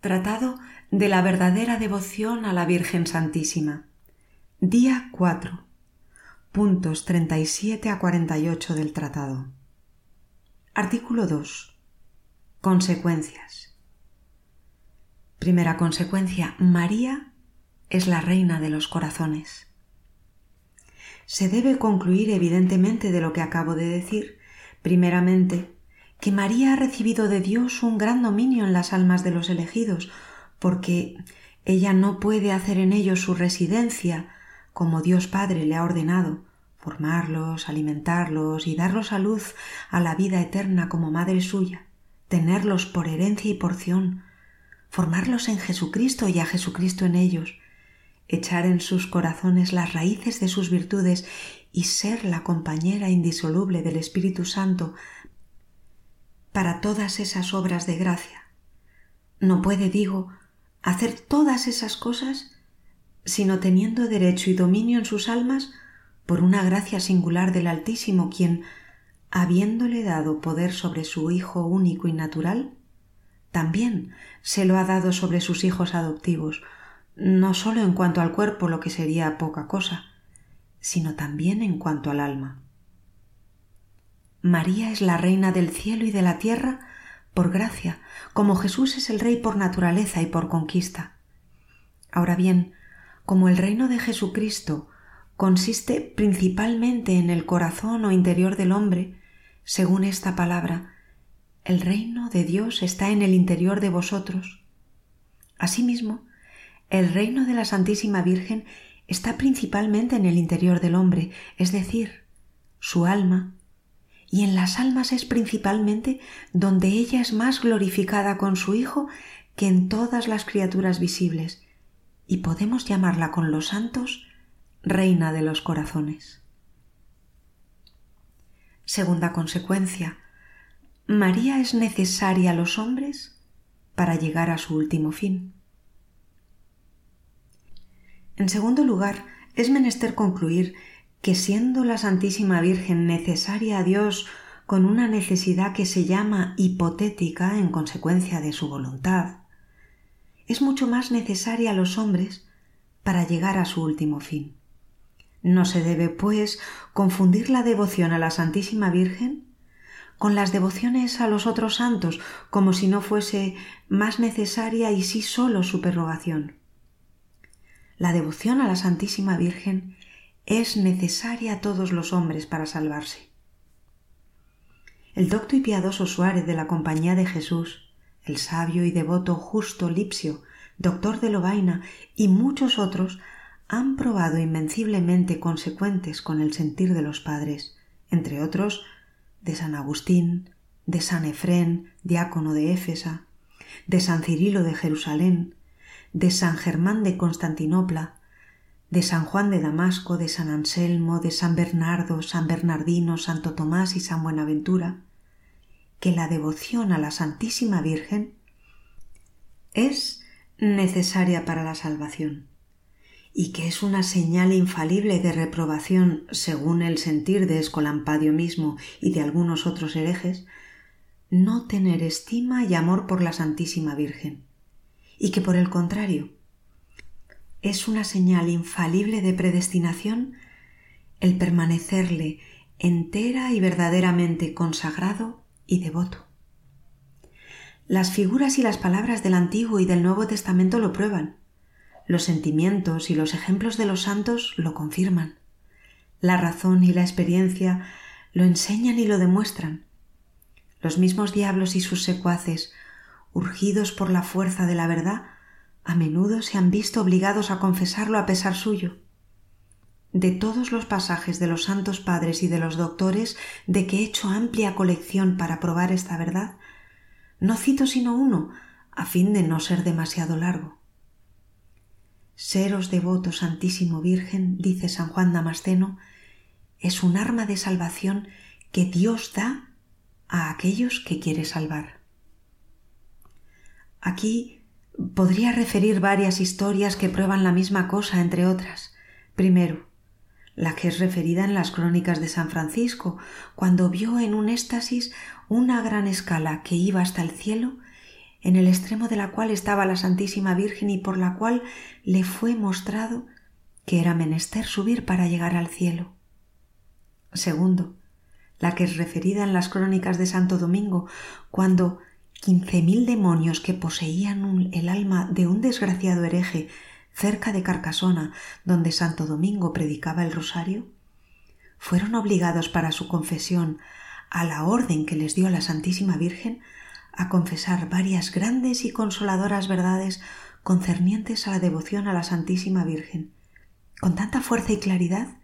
Tratado de la verdadera devoción a la Virgen Santísima. Día 4. Puntos 37 a 48 del tratado. Artículo 2. Consecuencias. Primera consecuencia. María es la reina de los corazones. Se debe concluir evidentemente de lo que acabo de decir, primeramente, que María ha recibido de Dios un gran dominio en las almas de los elegidos, porque ella no puede hacer en ellos su residencia, como Dios Padre le ha ordenado, formarlos, alimentarlos y darlos a luz a la vida eterna como madre suya, tenerlos por herencia y porción, formarlos en Jesucristo y a Jesucristo en ellos, echar en sus corazones las raíces de sus virtudes y ser la compañera indisoluble del Espíritu Santo para todas esas obras de gracia. No puede, digo, hacer todas esas cosas sino teniendo derecho y dominio en sus almas por una gracia singular del Altísimo, quien, habiéndole dado poder sobre su Hijo único y natural, también se lo ha dado sobre sus hijos adoptivos, no sólo en cuanto al cuerpo, lo que sería poca cosa, sino también en cuanto al alma. María es la reina del cielo y de la tierra por gracia, como Jesús es el rey por naturaleza y por conquista. Ahora bien, como el reino de Jesucristo consiste principalmente en el corazón o interior del hombre, según esta palabra, el reino de Dios está en el interior de vosotros. Asimismo, el reino de la Santísima Virgen está principalmente en el interior del hombre, es decir, su alma, y en las almas es principalmente donde ella es más glorificada con su Hijo que en todas las criaturas visibles, y podemos llamarla con los santos Reina de los Corazones. Segunda consecuencia, María es necesaria a los hombres para llegar a su último fin. En segundo lugar, es menester concluir que siendo la Santísima Virgen necesaria a Dios con una necesidad que se llama hipotética en consecuencia de su voluntad, es mucho más necesaria a los hombres para llegar a su último fin. No se debe, pues, confundir la devoción a la Santísima Virgen con las devociones a los otros santos, como si no fuese más necesaria y sí solo su prerrogación. La devoción a la Santísima Virgen es necesaria a todos los hombres para salvarse. El docto y piadoso Suárez de la Compañía de Jesús el sabio y devoto Justo Lipsio, doctor de Lovaina y muchos otros han probado invenciblemente consecuentes con el sentir de los padres, entre otros de San Agustín, de San Efrén, diácono de Éfesa, de San Cirilo de Jerusalén, de San Germán de Constantinopla, de San Juan de Damasco, de San Anselmo, de San Bernardo, San Bernardino, Santo Tomás y San Buenaventura, que la devoción a la Santísima Virgen es necesaria para la salvación y que es una señal infalible de reprobación según el sentir de Escolampadio mismo y de algunos otros herejes, no tener estima y amor por la Santísima Virgen, y que por el contrario es una señal infalible de predestinación el permanecerle entera y verdaderamente consagrado y devoto. Las figuras y las palabras del Antiguo y del Nuevo Testamento lo prueban. Los sentimientos y los ejemplos de los santos lo confirman. La razón y la experiencia lo enseñan y lo demuestran. Los mismos diablos y sus secuaces, urgidos por la fuerza de la verdad, a menudo se han visto obligados a confesarlo a pesar suyo de todos los pasajes de los santos padres y de los doctores de que he hecho amplia colección para probar esta verdad, no cito sino uno, a fin de no ser demasiado largo. Seros devoto Santísimo Virgen, dice San Juan Damasceno, es un arma de salvación que Dios da a aquellos que quiere salvar. Aquí podría referir varias historias que prueban la misma cosa, entre otras. Primero, la que es referida en las crónicas de San Francisco, cuando vio en un éxtasis una gran escala que iba hasta el cielo en el extremo de la cual estaba la Santísima Virgen y por la cual le fue mostrado que era menester subir para llegar al cielo. Segundo, la que es referida en las crónicas de Santo Domingo, cuando quince mil demonios que poseían el alma de un desgraciado hereje cerca de Carcasona, donde Santo Domingo predicaba el rosario, fueron obligados para su confesión a la orden que les dio la Santísima Virgen a confesar varias grandes y consoladoras verdades concernientes a la devoción a la Santísima Virgen, con tanta fuerza y claridad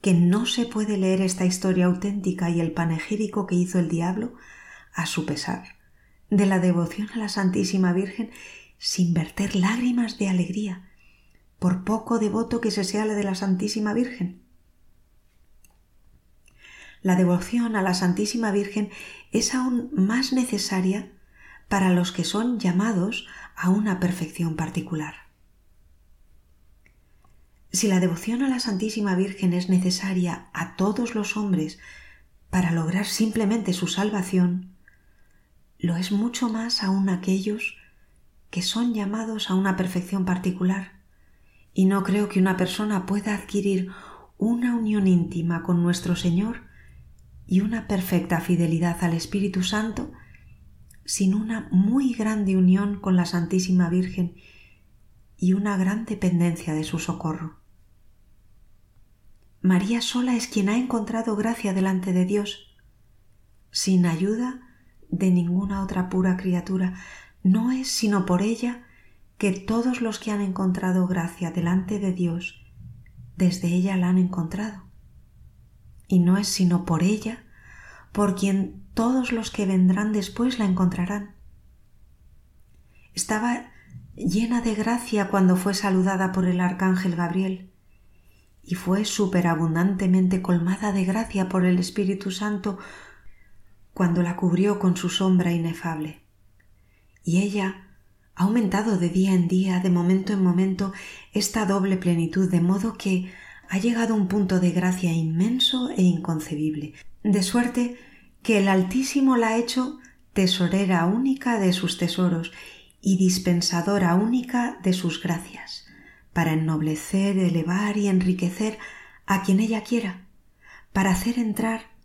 que no se puede leer esta historia auténtica y el panegírico que hizo el diablo a su pesar de la devoción a la Santísima Virgen sin verter lágrimas de alegría, por poco devoto que se sea la de la Santísima Virgen. La devoción a la Santísima Virgen es aún más necesaria para los que son llamados a una perfección particular. Si la devoción a la Santísima Virgen es necesaria a todos los hombres para lograr simplemente su salvación, lo es mucho más aún aquellos que son llamados a una perfección particular. Y no creo que una persona pueda adquirir una unión íntima con nuestro Señor y una perfecta fidelidad al Espíritu Santo sin una muy grande unión con la Santísima Virgen y una gran dependencia de su socorro. María sola es quien ha encontrado gracia delante de Dios. Sin ayuda de ninguna otra pura criatura, no es sino por ella que todos los que han encontrado gracia delante de Dios, desde ella la han encontrado y no es sino por ella por quien todos los que vendrán después la encontrarán. Estaba llena de gracia cuando fue saludada por el arcángel Gabriel y fue superabundantemente colmada de gracia por el Espíritu Santo cuando la cubrió con su sombra inefable. Y ella ha aumentado de día en día, de momento en momento, esta doble plenitud, de modo que ha llegado a un punto de gracia inmenso e inconcebible, de suerte que el Altísimo la ha hecho tesorera única de sus tesoros y dispensadora única de sus gracias, para ennoblecer, elevar y enriquecer a quien ella quiera, para hacer entrar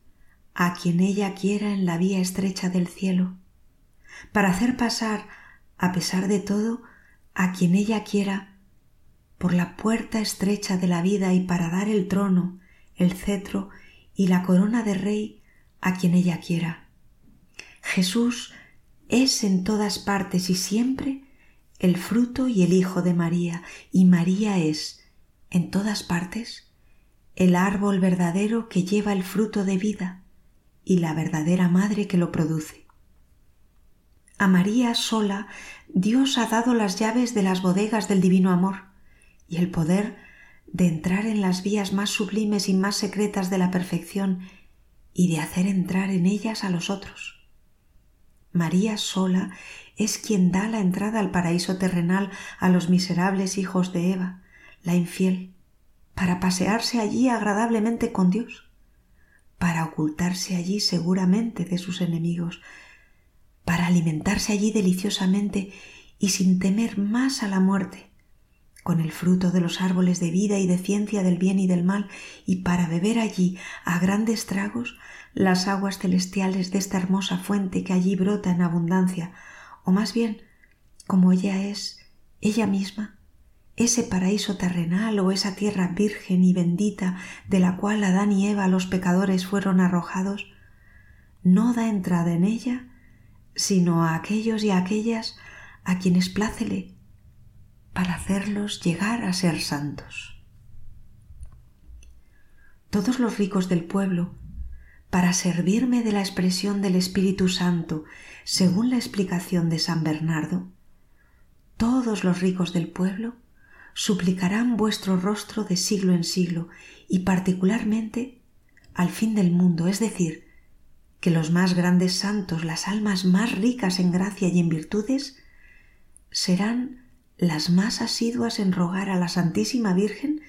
a quien ella quiera en la vía estrecha del cielo, para hacer pasar, a pesar de todo, a quien ella quiera por la puerta estrecha de la vida y para dar el trono, el cetro y la corona de rey a quien ella quiera. Jesús es en todas partes y siempre el fruto y el hijo de María, y María es, en todas partes, el árbol verdadero que lleva el fruto de vida y la verdadera madre que lo produce. A María sola Dios ha dado las llaves de las bodegas del divino amor y el poder de entrar en las vías más sublimes y más secretas de la perfección y de hacer entrar en ellas a los otros. María sola es quien da la entrada al paraíso terrenal a los miserables hijos de Eva, la infiel, para pasearse allí agradablemente con Dios, para ocultarse allí seguramente de sus enemigos, para alimentarse allí deliciosamente y sin temer más a la muerte, con el fruto de los árboles de vida y de ciencia del bien y del mal, y para beber allí a grandes tragos las aguas celestiales de esta hermosa fuente que allí brota en abundancia, o más bien, como ella es, ella misma, ese paraíso terrenal o esa tierra virgen y bendita de la cual Adán y Eva los pecadores fueron arrojados, no da entrada en ella sino a aquellos y a aquellas a quienes plácele para hacerlos llegar a ser santos. Todos los ricos del pueblo, para servirme de la expresión del Espíritu Santo según la explicación de San Bernardo, todos los ricos del pueblo suplicarán vuestro rostro de siglo en siglo y particularmente al fin del mundo, es decir, que los más grandes santos, las almas más ricas en gracia y en virtudes, serán las más asiduas en rogar a la Santísima Virgen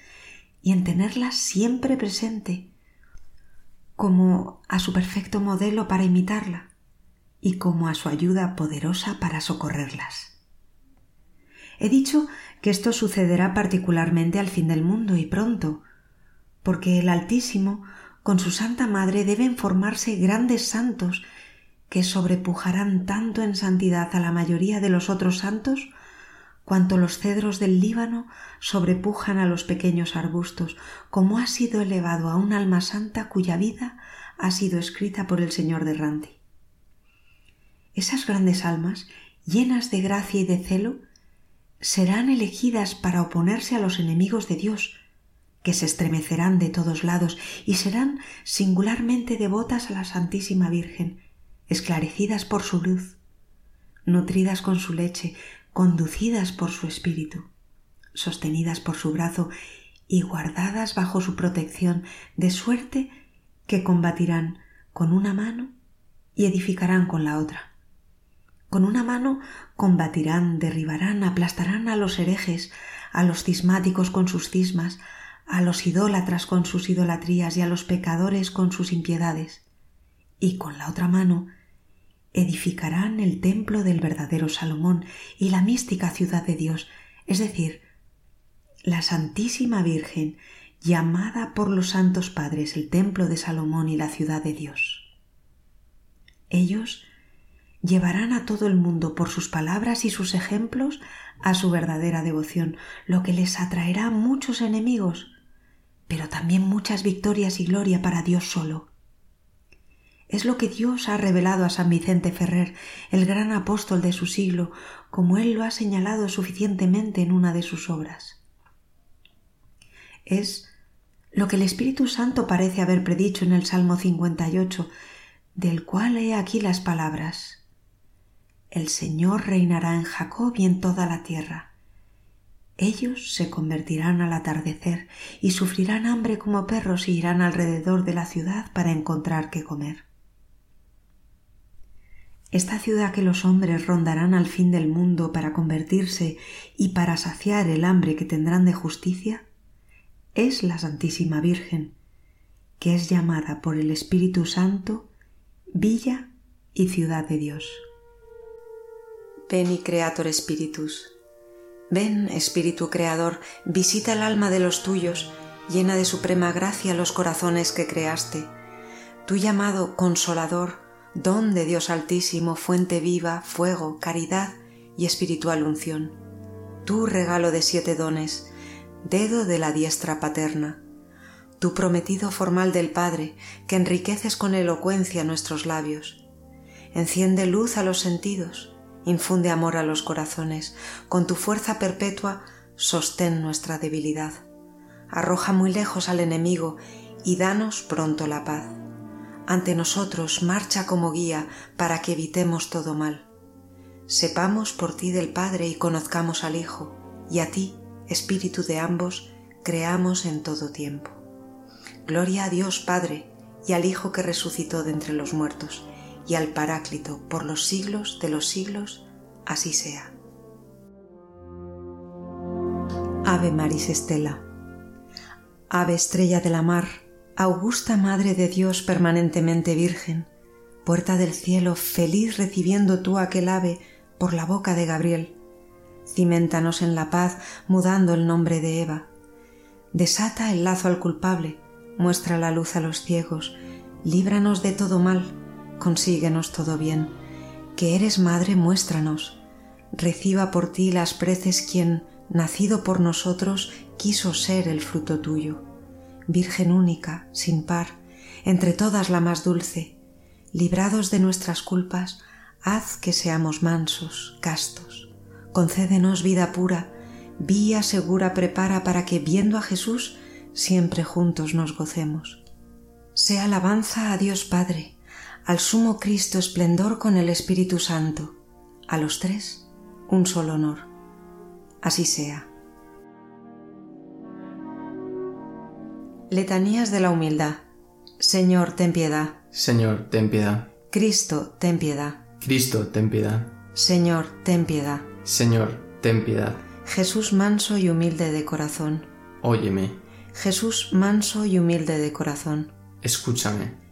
y en tenerla siempre presente, como a su perfecto modelo para imitarla, y como a su ayuda poderosa para socorrerlas. He dicho que esto sucederá particularmente al fin del mundo y pronto, porque el Altísimo con su Santa Madre deben formarse grandes santos que sobrepujarán tanto en santidad a la mayoría de los otros santos cuanto los cedros del Líbano sobrepujan a los pequeños arbustos, como ha sido elevado a un alma santa cuya vida ha sido escrita por el Señor de Ranti. Esas grandes almas, llenas de gracia y de celo, serán elegidas para oponerse a los enemigos de Dios, que se estremecerán de todos lados y serán singularmente devotas a la Santísima Virgen, esclarecidas por su luz, nutridas con su leche, conducidas por su espíritu, sostenidas por su brazo y guardadas bajo su protección, de suerte que combatirán con una mano y edificarán con la otra. Con una mano combatirán, derribarán, aplastarán a los herejes, a los cismáticos con sus cismas, a los idólatras con sus idolatrías y a los pecadores con sus impiedades. Y con la otra mano edificarán el templo del verdadero Salomón y la mística ciudad de Dios, es decir, la Santísima Virgen, llamada por los santos padres el templo de Salomón y la ciudad de Dios. Ellos llevarán a todo el mundo por sus palabras y sus ejemplos a su verdadera devoción, lo que les atraerá muchos enemigos, pero también muchas victorias y gloria para Dios solo. Es lo que Dios ha revelado a San Vicente Ferrer, el gran apóstol de su siglo, como él lo ha señalado suficientemente en una de sus obras. Es lo que el Espíritu Santo parece haber predicho en el Salmo 58, del cual he aquí las palabras. El Señor reinará en Jacob y en toda la tierra. Ellos se convertirán al atardecer y sufrirán hambre como perros y irán alrededor de la ciudad para encontrar qué comer. Esta ciudad que los hombres rondarán al fin del mundo para convertirse y para saciar el hambre que tendrán de justicia, es la Santísima Virgen, que es llamada por el Espíritu Santo Villa y Ciudad de Dios. Ven Creator Spiritus. Ven, Espíritu Creador, visita el alma de los tuyos, llena de suprema gracia los corazones que creaste. Tú llamado Consolador, don de Dios Altísimo, fuente viva, fuego, caridad y espiritual unción. Tu regalo de siete dones, dedo de la diestra paterna, tu prometido formal del Padre, que enriqueces con elocuencia nuestros labios. Enciende luz a los sentidos, infunde amor a los corazones, con tu fuerza perpetua sostén nuestra debilidad. Arroja muy lejos al enemigo y danos pronto la paz ante nosotros marcha como guía para que evitemos todo mal. Sepamos por ti del Padre y conozcamos al Hijo, y a ti, Espíritu de ambos, creamos en todo tiempo. Gloria a Dios Padre, y al Hijo que resucitó de entre los muertos, y al Paráclito por los siglos de los siglos, así sea. Ave Maris Estela. Ave estrella de la mar, Augusta Madre de Dios permanentemente Virgen, puerta del cielo, feliz recibiendo tú aquel ave por la boca de Gabriel, cimentanos en la paz mudando el nombre de Eva. Desata el lazo al culpable, muestra la luz a los ciegos, líbranos de todo mal, consíguenos todo bien. Que eres madre, muéstranos. Reciba por ti las preces quien, nacido por nosotros, quiso ser el fruto tuyo Virgen única, sin par, entre todas la más dulce, librados de nuestras culpas, haz que seamos mansos, castos. Concédenos vida pura, vía segura prepara para que, viendo a Jesús, siempre juntos nos gocemos. Sea alabanza a Dios Padre, al Sumo Cristo esplendor con el Espíritu Santo, a los tres un solo honor. Así sea. Letanías de la Humildad. Señor, ten piedad. Señor, ten piedad. Cristo, ten piedad. Cristo, ten piedad. Señor, ten piedad. Señor, ten piedad. Jesús manso y humilde de corazón. Óyeme. Jesús manso y humilde de corazón. Escúchame.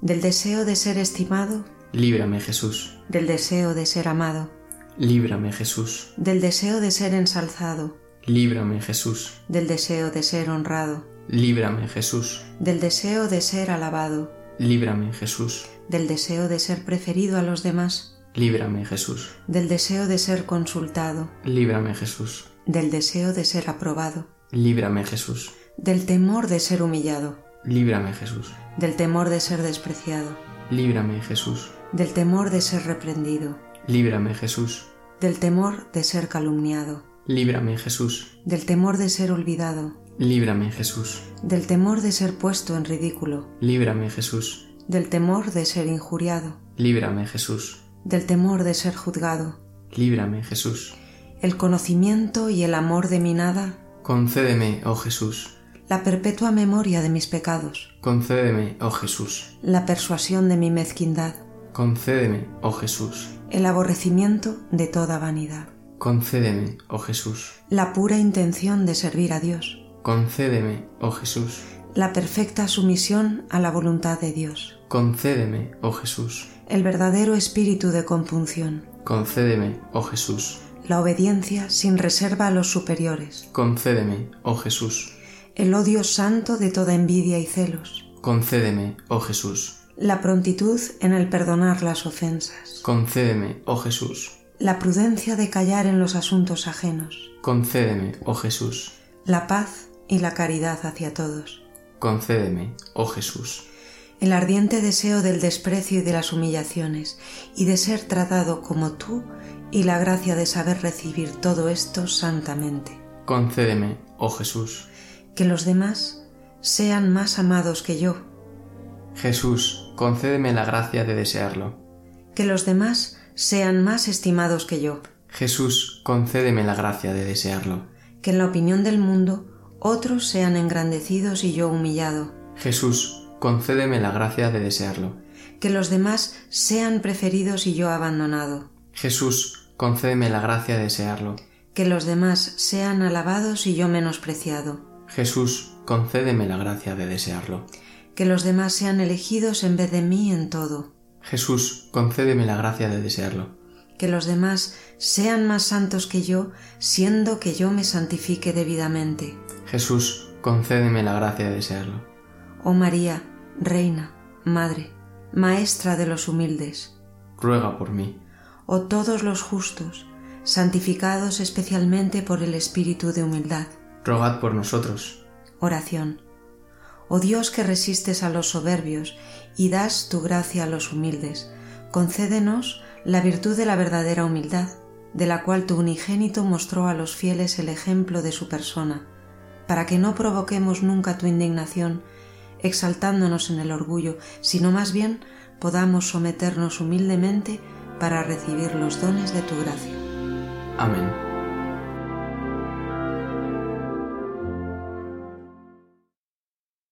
Del deseo de ser estimado. Líbrame Jesús. del deseo de ser amado, Líbrame Jesús. del deseo de ser ensalzado, Líbrame Jesús. del deseo de ser honrado, Líbrame Jesús. del deseo de ser alabado, Líbrame Jesús. del deseo de ser preferido a los demás, Líbrame Jesús. del deseo de ser consultado, Líbrame Jesús. del deseo de ser aprobado, Líbrame Jesús. del temor de ser humillado, Líbrame Jesús. del temor de ser despreciado, Líbrame Jesús. del temor de ser reprendido, Líbrame Jesús. del temor de ser calumniado, Líbrame Jesús. del temor de ser olvidado, Líbrame Jesús. del temor de ser puesto en ridículo, Líbrame Jesús. del temor de ser injuriado, Líbrame Jesús. del temor de ser juzgado, Líbrame Jesús. el conocimiento y el amor de mi nada, Concédeme, oh Jesús. La perpetua memoria de mis pecados, Concédeme, oh Jesús. la persuasión de mi mezquindad, Concédeme, oh Jesús. el aborrecimiento de toda vanidad, Concédeme, oh Jesús. la pura intención de servir a Dios, Concédeme, oh Jesús. la perfecta sumisión a la voluntad de Dios, Concédeme, oh Jesús. el verdadero espíritu de compunción, Concédeme, oh Jesús. la obediencia sin reserva a los superiores, Concédeme, oh Jesús. El odio santo de toda envidia y celos, Concédeme, oh Jesús. la prontitud en el perdonar las ofensas, Concédeme, oh Jesús. la prudencia de callar en los asuntos ajenos, Concédeme, oh Jesús. la paz y la caridad hacia todos, Concédeme, oh Jesús. el ardiente deseo del desprecio y de las humillaciones, y de ser tratado como tú, y la gracia de saber recibir todo esto santamente. Concédeme, oh Jesús. Que los demás sean más amados que yo, Jesús, concédeme la gracia de desearlo. que los demás sean más estimados que yo, Jesús, concédeme la gracia de desearlo. que en la opinión del mundo otros sean engrandecidos y yo humillado, Jesús, concédeme la gracia de desearlo. que los demás sean preferidos y yo abandonado, Jesús, concédeme la gracia de desearlo. que los demás sean alabados y yo menospreciado, Jesús, concédeme la gracia de desearlo. que los demás sean elegidos en vez de mí en todo, Jesús, concédeme la gracia de desearlo. que los demás sean más santos que yo, siendo que yo me santifique debidamente. Jesús, concédeme la gracia de desearlo. Oh María, Reina, Madre, Maestra de los humildes, Ruega por mí. oh todos los justos, santificados especialmente por el Espíritu de humildad. Rogad por nosotros. Oración. Oh Dios que resistes a los soberbios y das tu gracia a los humildes, concédenos la virtud de la verdadera humildad, de la cual tu unigénito mostró a los fieles el ejemplo de su persona, para que no provoquemos nunca tu indignación, exaltándonos en el orgullo, sino más bien podamos someternos humildemente para recibir los dones de tu gracia. Amén.